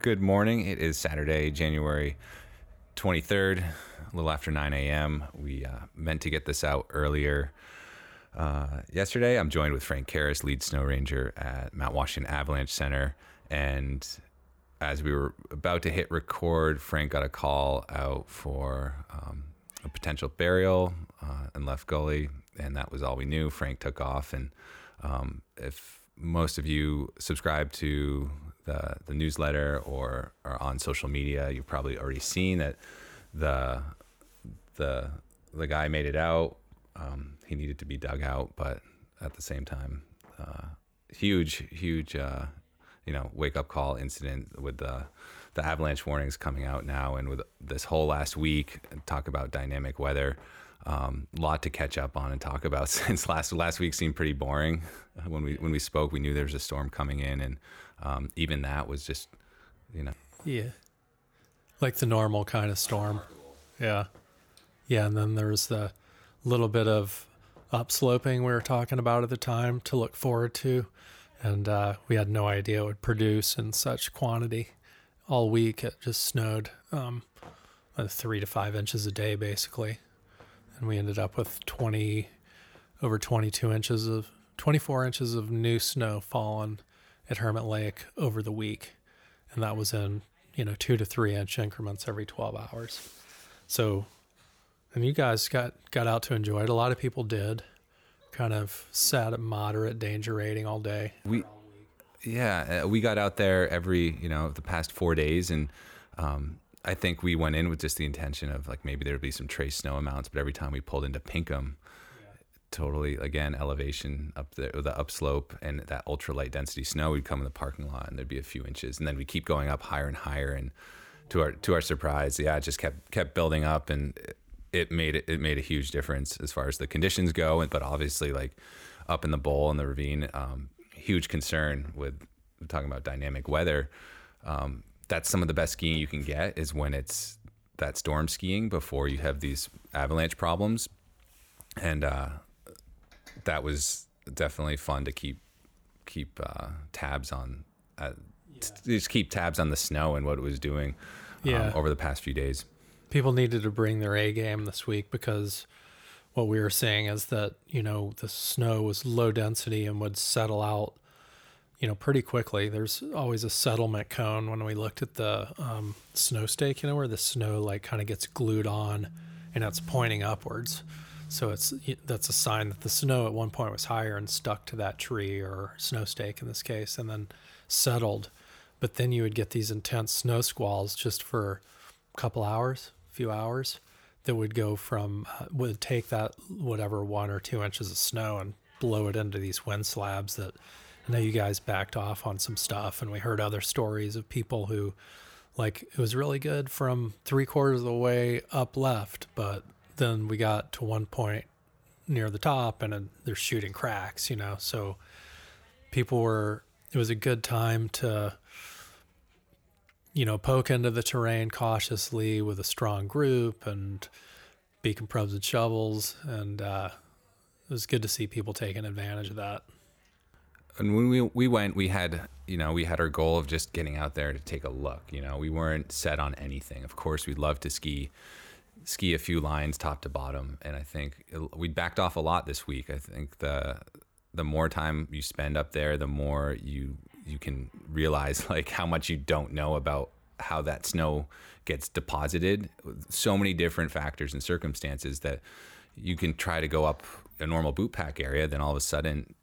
Good morning. It is Saturday, January 23rd, a little after 9 a.m. We uh, meant to get this out earlier uh, yesterday. I'm joined with Frank Carus, lead snow ranger at Mount Washington Avalanche Center. And as we were about to hit record, Frank got a call out for um, a potential burial uh, in Left Gully. And that was all we knew. Frank took off. And um, if most of you subscribe to the, the newsletter or on social media, you've probably already seen that the the the guy made it out. Um, he needed to be dug out, but at the same time, uh, huge, huge, uh, you know, wake up call incident with the the avalanche warnings coming out now, and with this whole last week, talk about dynamic weather. Um, lot to catch up on and talk about since last last week seemed pretty boring. When we when we spoke, we knew there was a storm coming in, and um, even that was just, you know, Yeah. Like the normal kind of storm. Yeah. Yeah. And then there was the little bit of upsloping we were talking about at the time to look forward to. And uh, we had no idea it would produce in such quantity. All week it just snowed um, uh, three to five inches a day, basically. And we ended up with 20, over 22 inches of, 24 inches of new snow fallen at Hermit Lake over the week. And that was in, you know, two to three inch increments every 12 hours. So, and you guys got, got out to enjoy it. A lot of people did. Kind of sat at moderate danger rating all day. we yeah uh, we got out there every you know the past four days and um, i think we went in with just the intention of like maybe there'd be some trace snow amounts but every time we pulled into pinkham totally again elevation up the the upslope and that ultra light density snow we'd come in the parking lot and there'd be a few inches. And then we keep going up higher and higher. And to our to our surprise yeah it just kept kept building up and it- made it, it made a huge difference as far as the conditions go. And but obviously like up in the bowl and the ravine um, huge concern with talking about dynamic weather. Um, that's some of the best skiing you can get is when it's that storm skiing before you have these avalanche problems. And uh, that was definitely fun to keep keep uh, tabs on uh, t- just keep tabs on the snow and what it was doing um, over the past few days. People needed to bring their A game this week because what we were saying is that, you know, the snow was low density and would settle out, you know, pretty quickly. There's always a settlement cone when we looked at the um, snow stake, you know, where the snow like kind of gets glued on and it's pointing upwards. So it's that's a sign that the snow at one point was higher and stuck to that tree or snow stake in this case, and then settled. But then you would get these intense snow squalls just for a couple hours, a few hours, that would go from uh, would take that whatever one or two inches of snow and blow it into these wind slabs. That I know you guys backed off on some stuff, and we heard other stories of people who like it was really good from three quarters of the way up left, but then we got to one point near the top and uh, they're shooting cracks, you know. So people were, it was a good time to, you know, poke into the terrain cautiously with a strong group and beacon probes and shovels. And uh, it was good to see people taking advantage of that. And when we we went, we had you know we had our goal of just getting out there to take a look. You know, we weren't set on anything. Of course, we'd love to ski ski a few lines top to bottom, and I think we backed off a lot this week. I think the the more time you spend up there, the more you you can realize like how much you don't know about how that snow gets deposited. So many different factors and circumstances that you can try to go up a normal boot pack area, then all of a sudden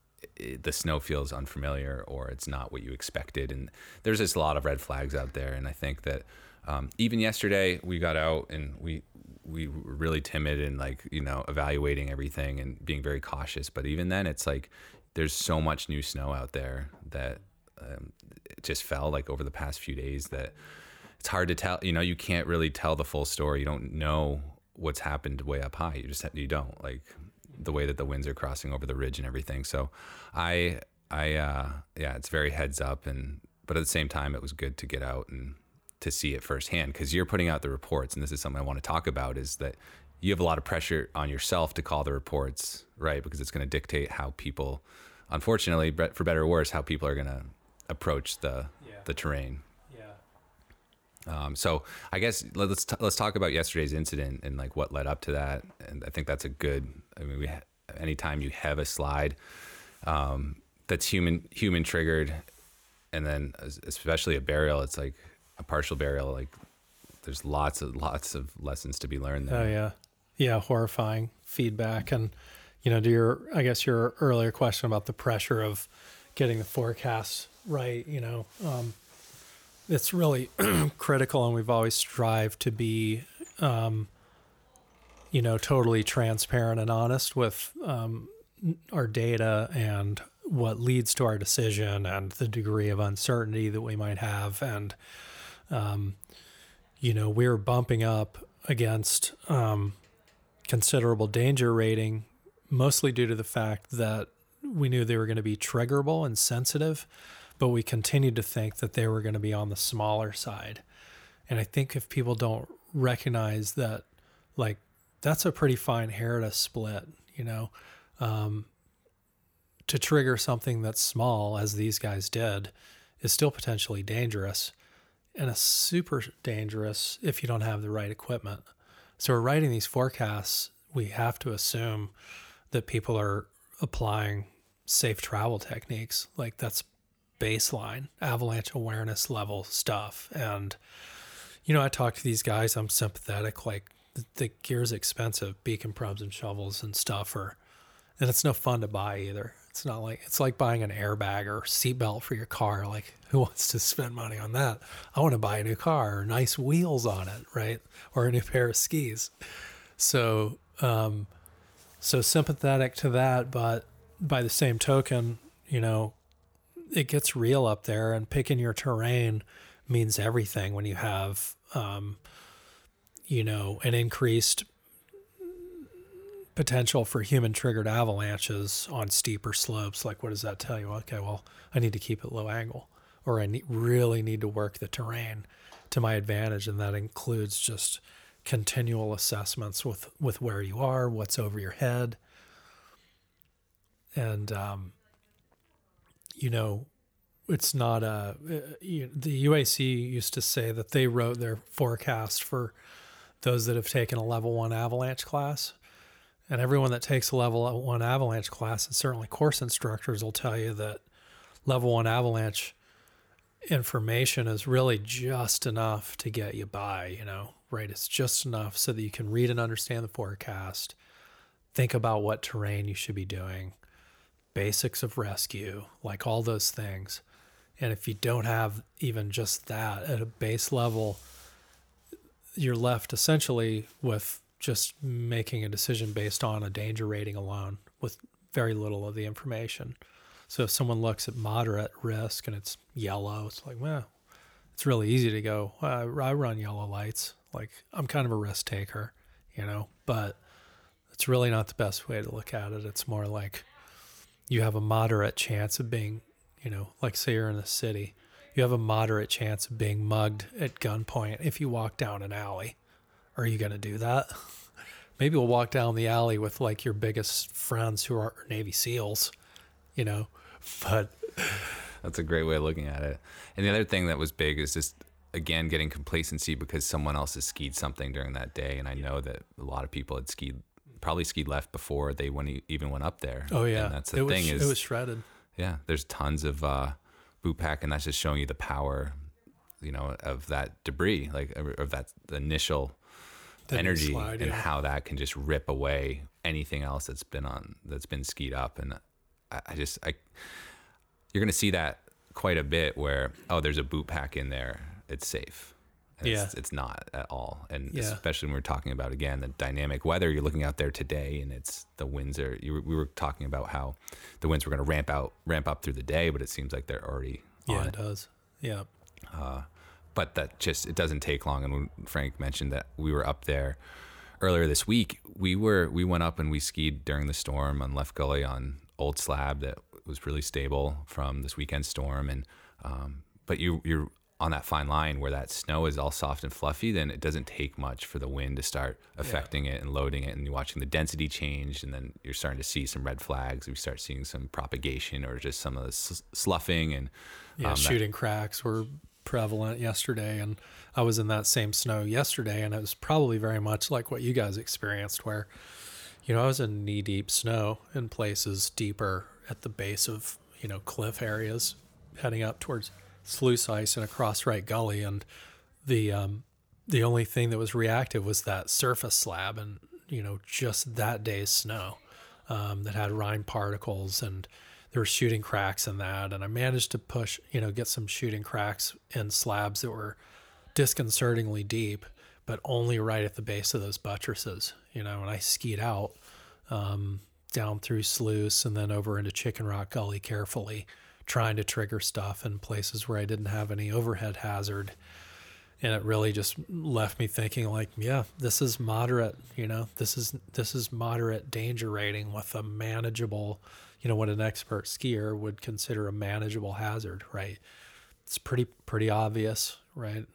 the snow feels unfamiliar or it's not what you expected. And there's just a lot of red flags out there. And I think that um, even yesterday we got out and we we were really timid and like you know evaluating everything and being very cautious. But even then, it's like there's so much new snow out there that um, it just fell like over the past few days that it's hard to tell. You know, you can't really tell the full story. You don't know what's happened way up high. You just you don't like the way that the winds are crossing over the ridge and everything. So I I uh, yeah, it's very heads up and but at the same time, it was good to get out and to see it firsthand because you're putting out the reports, and this is something I want to talk about is that you have a lot of pressure on yourself to call the reports, right? Because it's going to dictate how people, unfortunately, but for better or worse, how people are going to approach the Yeah. the terrain. Yeah. Um, so I guess let's t- let's talk about yesterday's incident and like what led up to that. And I think that's a good. I mean, we ha- anytime you have a slide um, that's human human triggered, and then especially a burial, it's like a partial burial. Like there's lots of lots of lessons to be learned there. Oh yeah, yeah, horrifying feedback, and you know, to your I guess your earlier question about the pressure of getting the forecasts right. You know, um, it's really critical, and we've always strived to be, um, you know, totally transparent and honest with um, our data and what leads to our decision and the degree of uncertainty that we might have, and um, you know, we're bumping up against um, considerable danger rating, mostly due to the fact that we knew they were going to be triggerable and sensitive but we continued to think that they were going to be on the smaller side. And I think if people don't recognize that, like, that's a pretty fine hair to split, you know, um, to trigger something that's small, as these guys did, is still potentially dangerous and a super dangerous if you don't have the right equipment. So we're writing these forecasts. We have to assume that people are applying safe travel techniques. Like that's baseline avalanche awareness level stuff. And, you know, I talk to these guys, I'm sympathetic, like the, gear's expensive, beacon probes and shovels and stuff are, and it's no fun to buy either. It's not like, it's like buying an airbag or seatbelt for your car. Like, who wants to spend money on that? I want to buy a new car or nice wheels on it, right? Or a new pair of skis. So, um, so sympathetic to that, but by the same token, you know, it gets real up there, and picking your terrain means everything when you have, um, you know, an increased potential for human triggered avalanches on steeper slopes. Like, what does that tell you? Okay, well, I need to keep it low angle, or I need, really need to work the terrain to my advantage, and that includes just continual assessments with with where you are, what's over your head, and um, you know, it's not a. Uh, the UAC used to say that they wrote their forecast for those that have taken a level one avalanche class. And everyone that takes a level one avalanche class, and certainly course instructors will tell you that level one avalanche information is really just enough to get you by, you know, right? It's just enough so that you can read and understand the forecast, think about what terrain you should be doing, basics of rescue, like all those things. And if you don't have even just that at a base level, you're left essentially with just making a decision based on a danger rating alone with very little of the information. So if someone looks at moderate risk and it's yellow, it's like, well, it's really easy to go, well, I run yellow lights. Like I'm kind of a risk taker, you know, but it's really not the best way to look at it. It's more like, you have a moderate chance of being, you know, like say you're in a city, you have a moderate chance of being mugged at gunpoint if you walk down an alley. Are you going to do that? Maybe we'll walk down the alley with like your biggest friends who are Navy SEALs, you know, but. That's a great way of looking at it. And the other thing that was big is just, again, getting complacency because someone else has skied something during that day. And I know that a lot of people had skied probably skied left before they went even went up there. Oh yeah, and that's the it thing was, is it was shredded. Yeah, there's tons of uh, boot pack, and that's just showing you the power, you know, of that debris, like of that initial that energy, slide, and yeah. how that can just rip away anything else that's been on that's been skied up. And I, I just I, you're gonna see that quite a bit where oh, there's a boot pack in there, it's safe and yeah. It's, it's, not at all. And yeah. especially when we're talking about, again, the dynamic weather, you're looking out there today and it's the winds are, you, we were talking about how the winds were going to ramp out, ramp up through the day, but it seems like they're already Yeah, it. it does. Yeah. Uh, but that just, it doesn't take long. And when Frank mentioned that we were up there earlier this week, we were, we went up and we skied during the storm on Left Gully on old slab that was really stable from this weekend storm. And, um, but you, you're on that fine line where that snow is all soft and fluffy, then it doesn't take much for the wind to start affecting yeah. it and loading it. And you're watching the density change, and then you're starting to see some red flags. We start seeing some propagation or just some of the sloughing and yeah, um, shooting that, cracks were prevalent yesterday, and I was in that same snow yesterday, and it was probably very much like what you guys experienced, where you know I was in knee deep snow in places deeper at the base of you know cliff areas, heading up towards sluice ice and across right gully, and the um, the only thing that was reactive was that surface slab, and you know just that day's snow um, that had rime particles and there were shooting cracks in that. And i managed to push you know get some shooting cracks in slabs that were disconcertingly deep but only right at the base of those buttresses you know and i skied out um, down through sluice and then over into chicken rock gully carefully trying to trigger stuff in places where i didn't have any overhead hazard. And it really just left me thinking like yeah this is moderate you know this is this is moderate danger rating with a manageable you know what an expert skier would consider a manageable hazard right? It's pretty pretty obvious right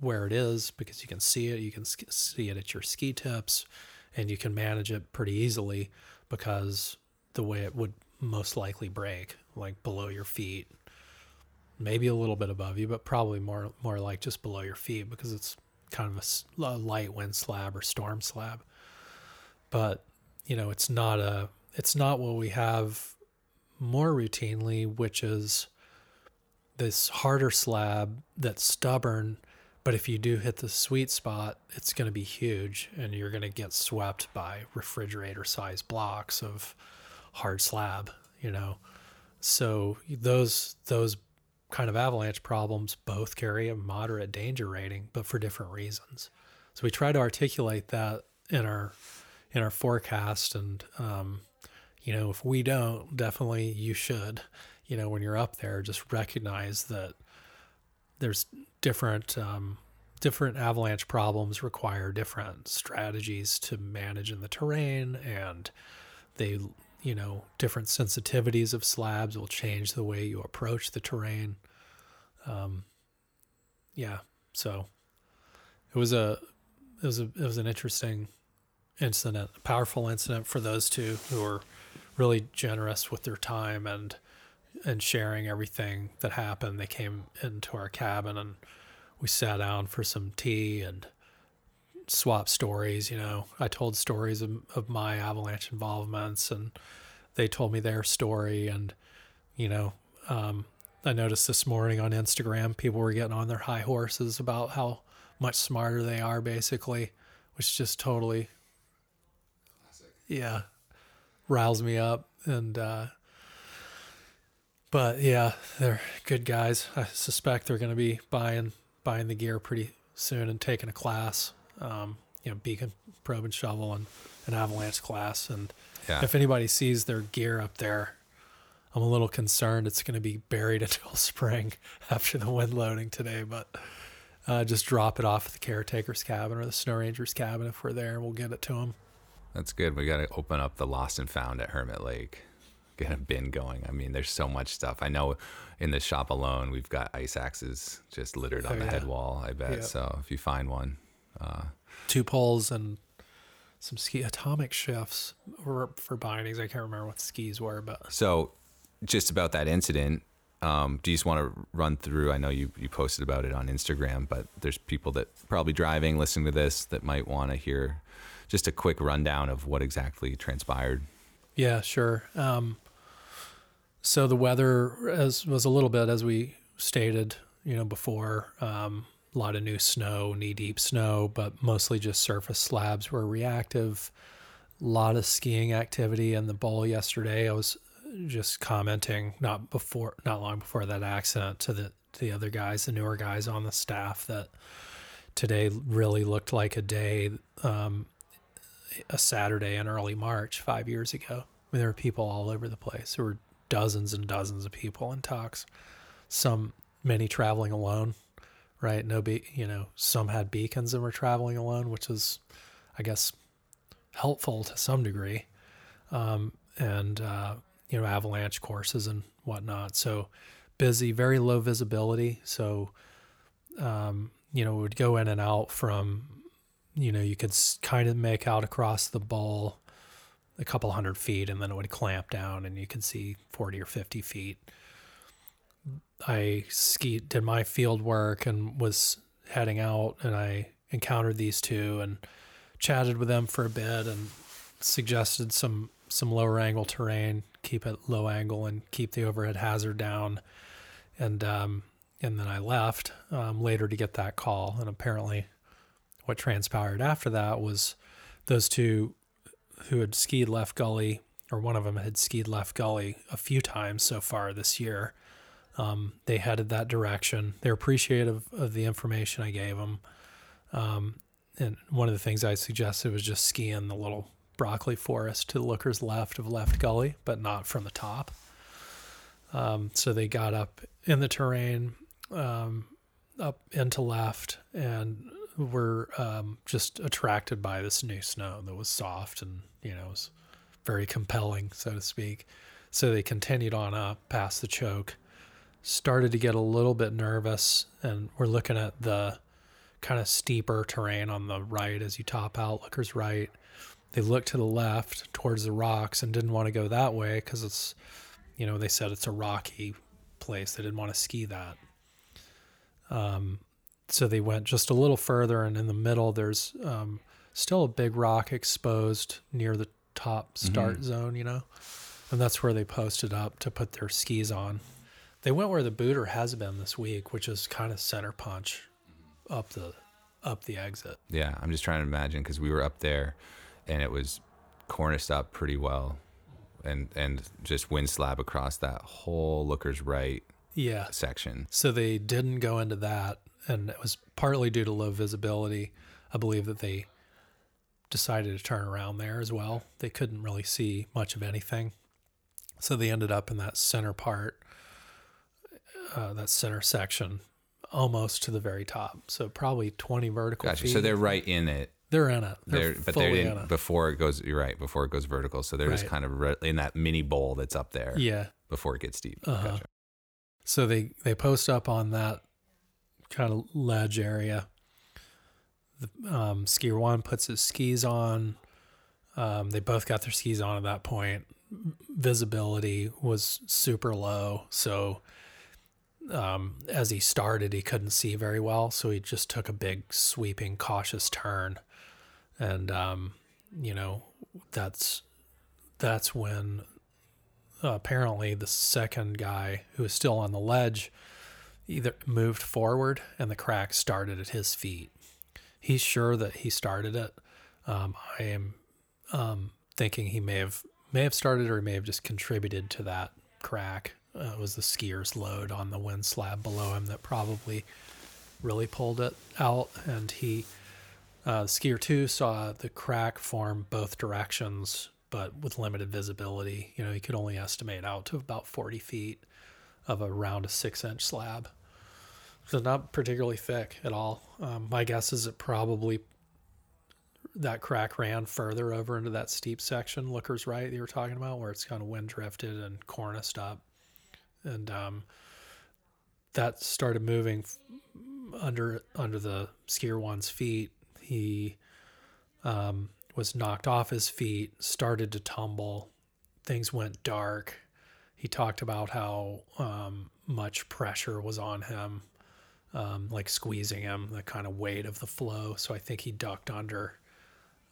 where it is because you can see it you can see it at your ski tips and you can manage it pretty easily because the way it would most likely break like below your feet maybe a little bit above you, but probably more more like just below your feet because it's kind of a, a light wind slab or storm slab. But you know, it's not a it's not what we have more routinely, which is this harder slab that's stubborn. But if you do hit the sweet spot, it's going to be huge, and you're going to get swept by refrigerator-sized blocks of hard slab. You know, so those those kind of avalanche problems both carry a moderate danger rating, but for different reasons. So we try to articulate that in our in our forecast, and um, you know, if we don't, definitely you should. You know, when you're up there, just recognize that there's different um, different avalanche problems require different strategies to manage in the terrain, and they you know, different sensitivities of slabs will change the way you approach the terrain. Um, yeah, so it was a it was a it was an interesting incident, a powerful incident for those two who were really generous with their time and and sharing everything that happened. They came into our cabin and we sat down for some tea and swap stories. You know, I told stories of, of my avalanche involvements, and they told me their story. And you know, um, I noticed this morning on Instagram, people were getting on their high horses about how much smarter they are, basically, which just totally, yeah, riles me up. And, uh, but yeah, they're good guys. I suspect they're going to be buying buying the gear pretty soon and taking a class. Um, you know, beacon, probe, and shovel, and an avalanche class. And yeah. if anybody sees their gear up there, I'm a little concerned it's going to be buried until spring after the wind loading today, but uh, just drop it off at the caretaker's cabin or the snow ranger's cabin if we're there, we'll get it to them. That's good. We got to open up the lost and found at Hermit Lake. Get a bin going. I mean, there's so much stuff. I know in the shop alone, we've got ice axes just littered on oh, the yeah. head wall. I bet. Yep. So if you find one, uh, two poles and some ski atomic shifts for, for bindings. I can't remember what skis were, but so just about that incident, um, do you just want to run through? I know you, you posted about it on Instagram, but there's people that probably driving, listening to this, that might want to hear just a quick rundown of what exactly transpired. Yeah, sure. Um, so the weather as, was a little bit, as we stated, you know, before, um, a lot of new snow, knee deep snow, but mostly just surface slabs were reactive. A lot of skiing activity in the bowl yesterday. I was just commenting not before not long before that accident to the to the other guys the newer guys on the staff that today really looked like a day um, a saturday in early march five years ago I mean, there were people all over the place there were dozens and dozens of people in talks some many traveling alone right no be you know some had beacons and were traveling alone which is i guess helpful to some degree um, and uh, you know, avalanche courses and whatnot. So busy, very low visibility. So, um, you know, would go in and out from, you know, you could kind of make out across the bowl a couple hundred feet and then it would clamp down and you could see 40 or 50 feet. I skied, did my field work, and was heading out, and I encountered these two and chatted with them for a bit, and suggested some some lower angle terrain, keep it low angle, and keep the overhead hazard down, and um, and then I left um, later to get that call, and apparently, what transpired after that was those two who had skied left gully, or one of them had skied left gully a few times so far this year. Um, they headed that direction. They're appreciative of the information I gave them. Um, and one of the things I suggested was just skiing the little broccoli forest to the looker's left of left gully, but not from the top. Um, so they got up in the terrain, um, up into left, and were um, just attracted by this new snow that was soft and you know was very compelling, so to speak. So they continued on up past the choke, started to get a little bit nervous, and we're looking at the kind of steeper terrain on the right as you top out. Looker's right. They looked to the left towards the rocks and didn't want to go that way because it's, you know, they said it's a rocky place. They didn't want to ski that. Um, so they went just a little further, and in the middle, there's um, still a big rock exposed near the top start mm-hmm. zone, you know, and that's where they posted up to put their skis on. They went where the booter has been this week, which is kind of center punch up the up the exit. Yeah, I'm just trying to imagine because we were up there, and it was corniced up pretty well, and and just wind slab across that whole looker's right yeah section. So they didn't go into that and it was partly due to low visibility. I believe that they decided to turn around there as well. They couldn't really see much of anything. So they ended up in that center part, uh, that center section, almost to the very top. So probably 20 vertical gotcha. feet. So they're right in it. They're in it. They're, they're but they're in, in before it goes. You're right. Before it goes vertical, so they're right. just kind of in that mini bowl that's up there. Yeah. Before it gets steep. Uh-huh. Gotcha. So they they post up on that kind of ledge area. The, um, skier one puts his skis on. Um, they both got their skis on at that point. Visibility was super low, so um, as he started, he couldn't see very well. So he just took a big, sweeping, cautious turn, and um, you know that's that's when uh, apparently the second guy who was still on the ledge either moved forward and the crack started at his feet. He's sure that he started it. Um, I am um, thinking he may have may have started or he may have just contributed to that crack. Uh, it was the skier's load on the wind slab below him that probably really pulled it out. And he, uh, skier two, saw the crack form both directions, but with limited visibility. You know, he could only estimate out to about 40 feet of around a six inch slab. So not particularly thick at all. Um, my guess is it probably that crack ran further over into that steep section, Looker's right, you were talking about, where it's kind of wind drifted and corniced up. And um, that started moving under under the skier one's feet. He um, was knocked off his feet, started to tumble. Things went dark. He talked about how um, much pressure was on him um, like squeezing him, the kind of weight of the flow. So I think he ducked under.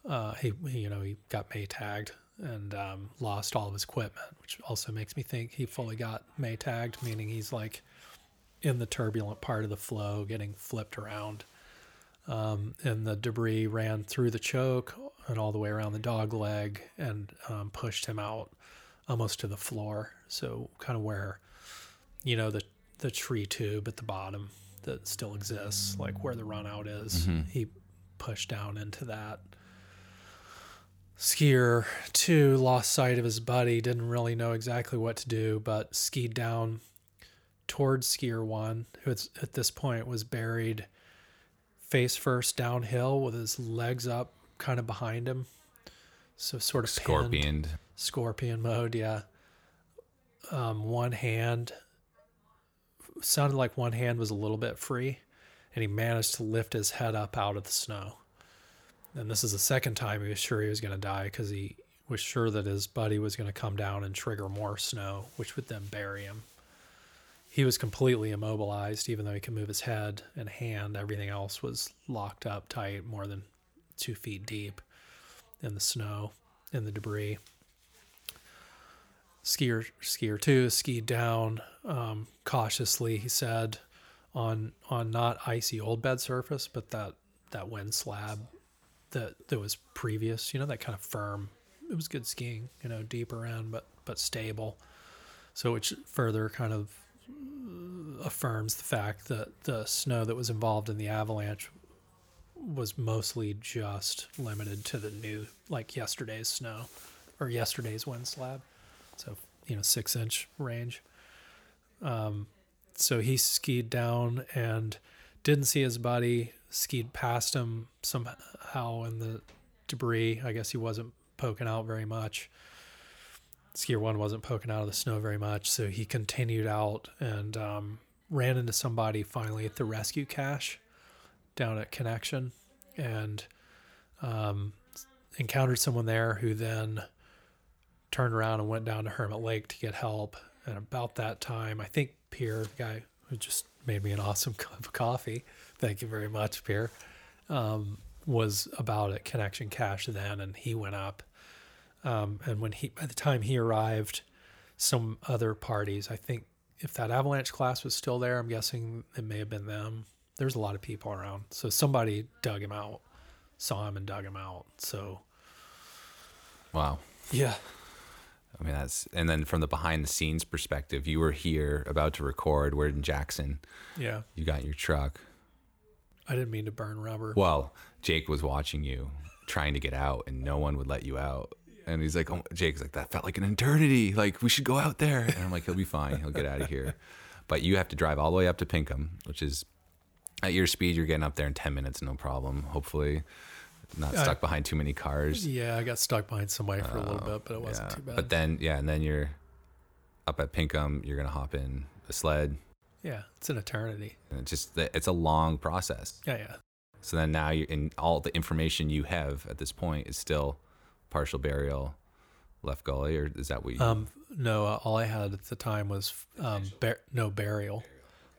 Uh, he, you know, he got Maytagged and um, lost all of his equipment, which also makes me think he fully got Maytagged, meaning he's like in the turbulent part of the flow, getting flipped around. Um, and the debris ran through the choke and all the way around the dog leg and um, pushed him out almost to the floor. So kind of where, you know, the the tree tube at the bottom that still exists, like where the runout is. Mm-hmm. He pushed down into that. Skier two lost sight of his buddy, didn't really know exactly what to do, but skied down towards skier one, who at this point was buried face first downhill with his legs up kind of behind him. So sort of scorpion scorpion mode, yeah. Um, one hand sounded like one hand was a little bit free, and he managed to lift his head up out of the snow. And this is the second time he was sure he was going to die because he was sure that his buddy was going to come down and trigger more snow, which would then bury him. he was completely immobilized, even though he could move his head and hand. Everything else was locked up tight, more than two feet deep in the snow, in the debris. Skier, skier two skied down um, cautiously. He said, on on not icy old bed surface, but that that wind slab that that was previous. You know, that kind of firm. It was good skiing. You know, deep around, but but stable. So which further kind of affirms the fact that the snow that was involved in the avalanche was mostly just limited to the new, like yesterday's snow or yesterday's wind slab. So, you know, six inch range. Um, so he skied down and didn't see his buddy, skied past him somehow in the debris. I guess he wasn't poking out very much skier one wasn't poking out of the snow very much, so he continued out and um, ran into somebody finally at the rescue cache down at Connection, and um, encountered someone there who then turned around and went down to Hermit Lake to get help. And about that time, I think Pierre, guy who just made me an awesome cup of coffee, thank you very much, Pierre, um, was about at Connection Cache then, and he went up um, and when he, by the time he arrived, some other parties, I think if that avalanche class was still there, I'm guessing it may have been them. There's a lot of people around. So somebody dug him out, saw him and dug him out. So, wow. Yeah. I mean, that's, and then from the behind the scenes perspective, you were here about to record. We're in Jackson. Yeah. You got in your truck. I didn't mean to burn rubber. Well, Jake was watching you trying to get out and no one would let you out. And he's like, oh, Jake's like, that felt like an eternity. Like, we should go out there. And I'm like, he'll be fine. He'll get out of here. But you have to drive all the way up to Pinkham, which is at your speed, you're getting up there in 10 minutes, no problem. Hopefully, not stuck behind too many cars. Yeah, I got stuck behind somebody for uh, a little bit, but it wasn't yeah. too bad. But then, yeah, and then you're up at Pinkham, you're going to hop in a sled. Yeah, it's an eternity. And it's just, it's a long process. Yeah, yeah. So then now you in all the information you have at this point is still partial burial, left gully, or is that what you? Um, no, uh, all I had at the time was um, no burial,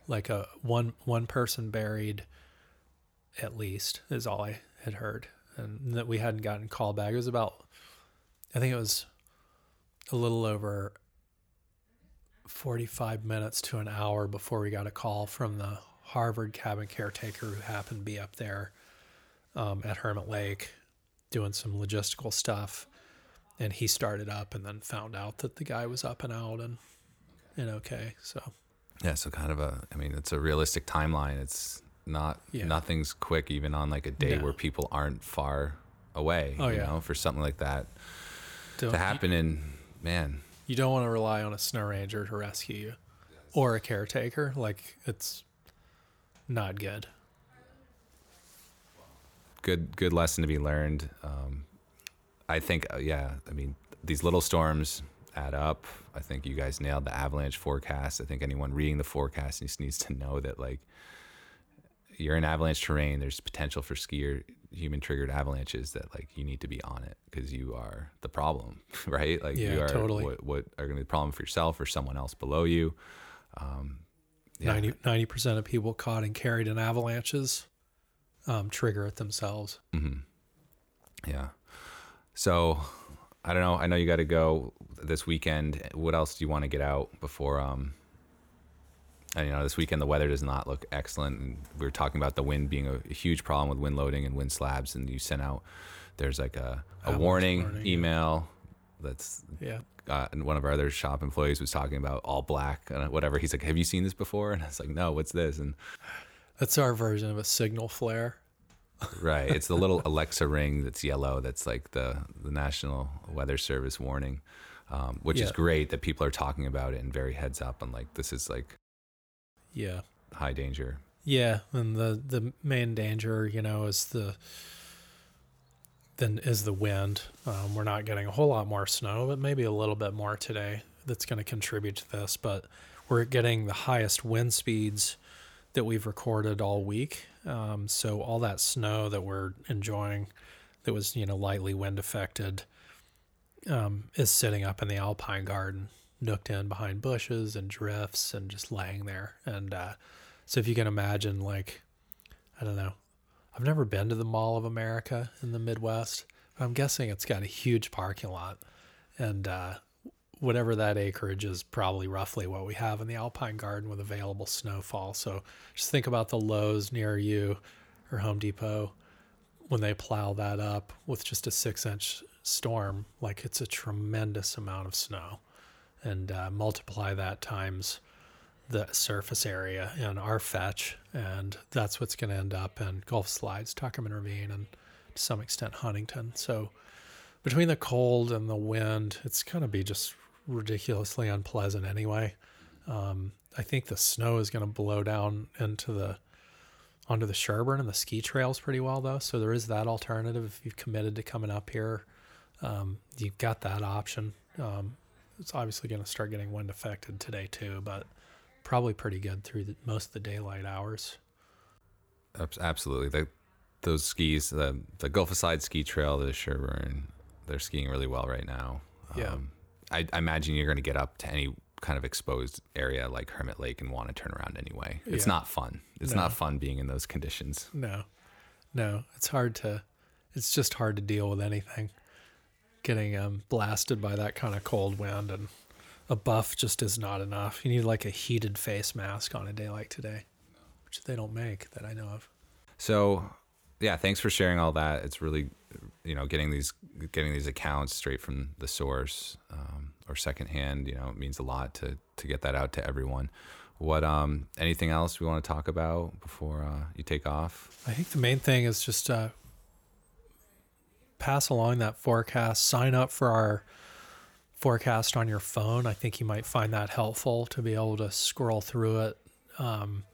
like a one one person buried, at least is all I had heard, and that we hadn't gotten call back. It was about, I think it was, a little over. 45 minutes to an hour before we got a call from the Harvard cabin caretaker who happened to be up there um, at Hermit Lake doing some logistical stuff and he started up and then found out that the guy was up and out and and okay so yeah so kind of a i mean it's a realistic timeline it's not yeah. nothing's quick even on like a day no. where people aren't far away oh, you yeah. know for something like that don't, to happen you, in man you don't want to rely on a snow ranger to rescue you or a caretaker like it's not good good good lesson to be learned. Um, I think uh, yeah, I mean these little storms add up. I think you guys nailed the avalanche forecast. I think anyone reading the forecast just needs to know that like you're in avalanche terrain. There's potential for skier human triggered avalanches that like you need to be on it because you are the problem, right? Like yeah, you are totally. what, what are going to be the problem for yourself or someone else below you. Um, yeah. 90 percent of people caught and carried in avalanches um, trigger it themselves. Mm-hmm. Yeah. So I don't know. I know you got to go this weekend. What else do you want to get out before? Um, you know, this weekend the weather does not look excellent. And we were talking about the wind being a, a huge problem with wind loading and wind slabs. And you sent out there's like a, a warning, warning, email that's yeah. Uh, and one of our other shop employees was talking about all black and whatever. He's like, "Have you seen this before?" And I was like, "No, what's this?" And that's our version of a signal flare. right. It's the little Alexa ring that's yellow. That's like the the National Weather Service warning, um, which yeah. is great that people are talking about it and very heads up on like this is like, yeah, high danger. Yeah, and the the main danger, you know, is the then is the wind. Um, we're not getting a whole lot more snow, but maybe a little bit more today. That's going to contribute to this, but we're getting the highest wind speeds that we've recorded all week. Um, so all that snow that we're enjoying, that was you know lightly wind affected, um, is sitting up in the alpine garden, nooked in behind bushes and drifts and just laying there. And uh, so if you can imagine, like, I don't know, I've never been to the Mall of America in the Midwest. I'm guessing it's got a huge parking lot. And uh, whatever that acreage is, probably roughly what we have in the Alpine Garden with available snowfall. So just think about the Lowe's near you or Home Depot when they plow that up with just a six inch storm, like it's a tremendous amount of snow. And uh, multiply that times the surface area in our fetch, and that's what's going to end up in Gulf Slides, Tuckerman Ravine, and to some extent Huntington. So between the cold and the wind, it's going to be just ridiculously unpleasant anyway. Um, I think the snow is going to blow down into the onto the Sherburne and the ski trails pretty well though. So there is that alternative if you've committed to coming up here. Um, you've got that option. Um, it's obviously going to start getting wind affected today too, but probably pretty good through the, most of the daylight hours. Absolutely, the, those skis, the the Gulf of Slides ski trail, the Sherburne, they're skiing really well right now. Yeah. Um, I, I imagine you're going to get up to any kind of exposed area like Hermit Lake and want to turn around anyway. It's Yeah. not fun. It's No. not fun being in those conditions. No, no, it's hard to, it's just hard to deal with anything. Getting um, blasted by that kind of cold wind and a buff just is not enough. You need like a heated face mask on a day like today, which they don't make that I know of. So, yeah, thanks for sharing all that. It's really, you know, getting these getting these accounts straight from the source um, or secondhand. You know, it means a lot to to get that out to everyone. What um anything else we want to talk about before uh, you take off? I think the main thing is just uh, pass along that forecast. Sign up for our forecast on your phone. I think you might find that helpful to be able to scroll through it. Um,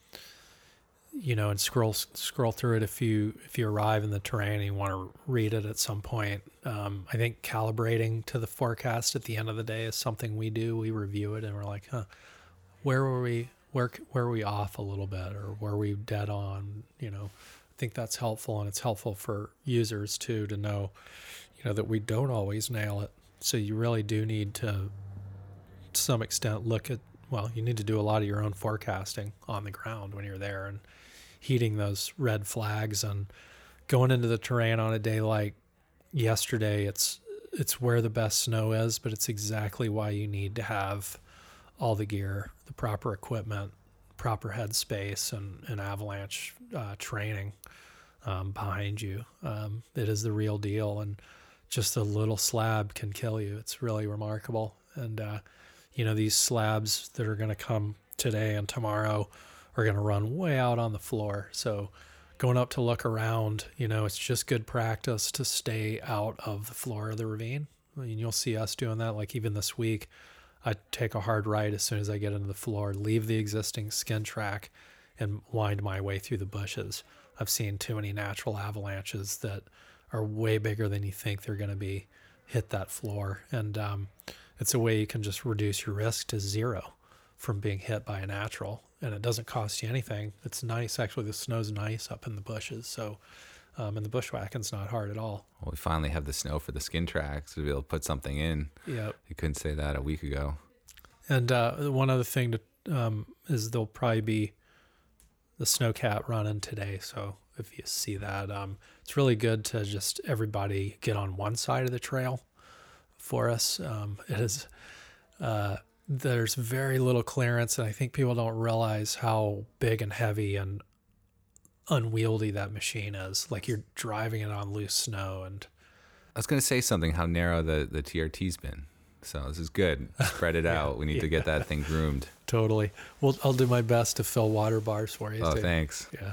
you know, and scroll scroll through it if you if you arrive in the terrain and you want to read it at some point. Um, I think calibrating to the forecast at the end of the day is something we do. We review it and we're like, huh, where were we? Where where were we off a little bit, or were we dead on? You know, think that's helpful, and it's helpful for users too to know, you know, that we don't always nail it. So you really do need to, to some extent, look at. Well, you need to do a lot of your own forecasting on the ground when you're there and heating those red flags and going into the terrain on a day like yesterday. It's it's where the best snow is, but it's exactly why you need to have all the gear, the proper equipment, proper headspace, and, avalanche uh, training um, behind you. Um, it is the real deal, and just a little slab can kill you. It's really remarkable. And, uh, you know, these slabs that are going to come today and tomorrow are going to run way out on the floor. So, going up to look around, you know, it's just good practice to stay out of the floor of the ravine. I mean, you'll see us doing that. Like even this week, I take a hard right as soon as I get into the floor, leave the existing skin track, and wind my way through the bushes. I've seen too many natural avalanches that are way bigger than you think they're going to be hit that floor. And um, it's a way you can just reduce your risk to zero from being hit by a natural. And it doesn't cost you anything. It's nice. Actually, the snow's nice up in the bushes. So, um, and the bushwhacking's not hard at all. Well, we finally have the snow for the skin tracks to be able to put something in. Yep. You couldn't say that a week ago. And uh, one other thing to um, is there'll probably be the snowcat running today. So if you see that, um, it's really good to just everybody get on one side of the trail for us. Um, it is uh, there's very little clearance, and I think people don't realize how big and heavy and unwieldy that machine is. Like you're driving it on loose snow, and I was going to say something how narrow the, the TRT's been. So this is good. Spread it out. We need to get that thing groomed. totally. Well, I'll do my best to fill water bars for you. Oh, too. thanks. Yeah.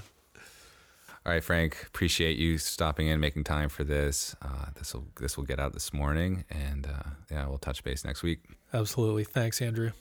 All right, Frank. Appreciate you stopping in, making time for this. Uh, this will this will get out this morning, and uh, yeah, we'll touch base next week. Absolutely. Thanks, Andrew.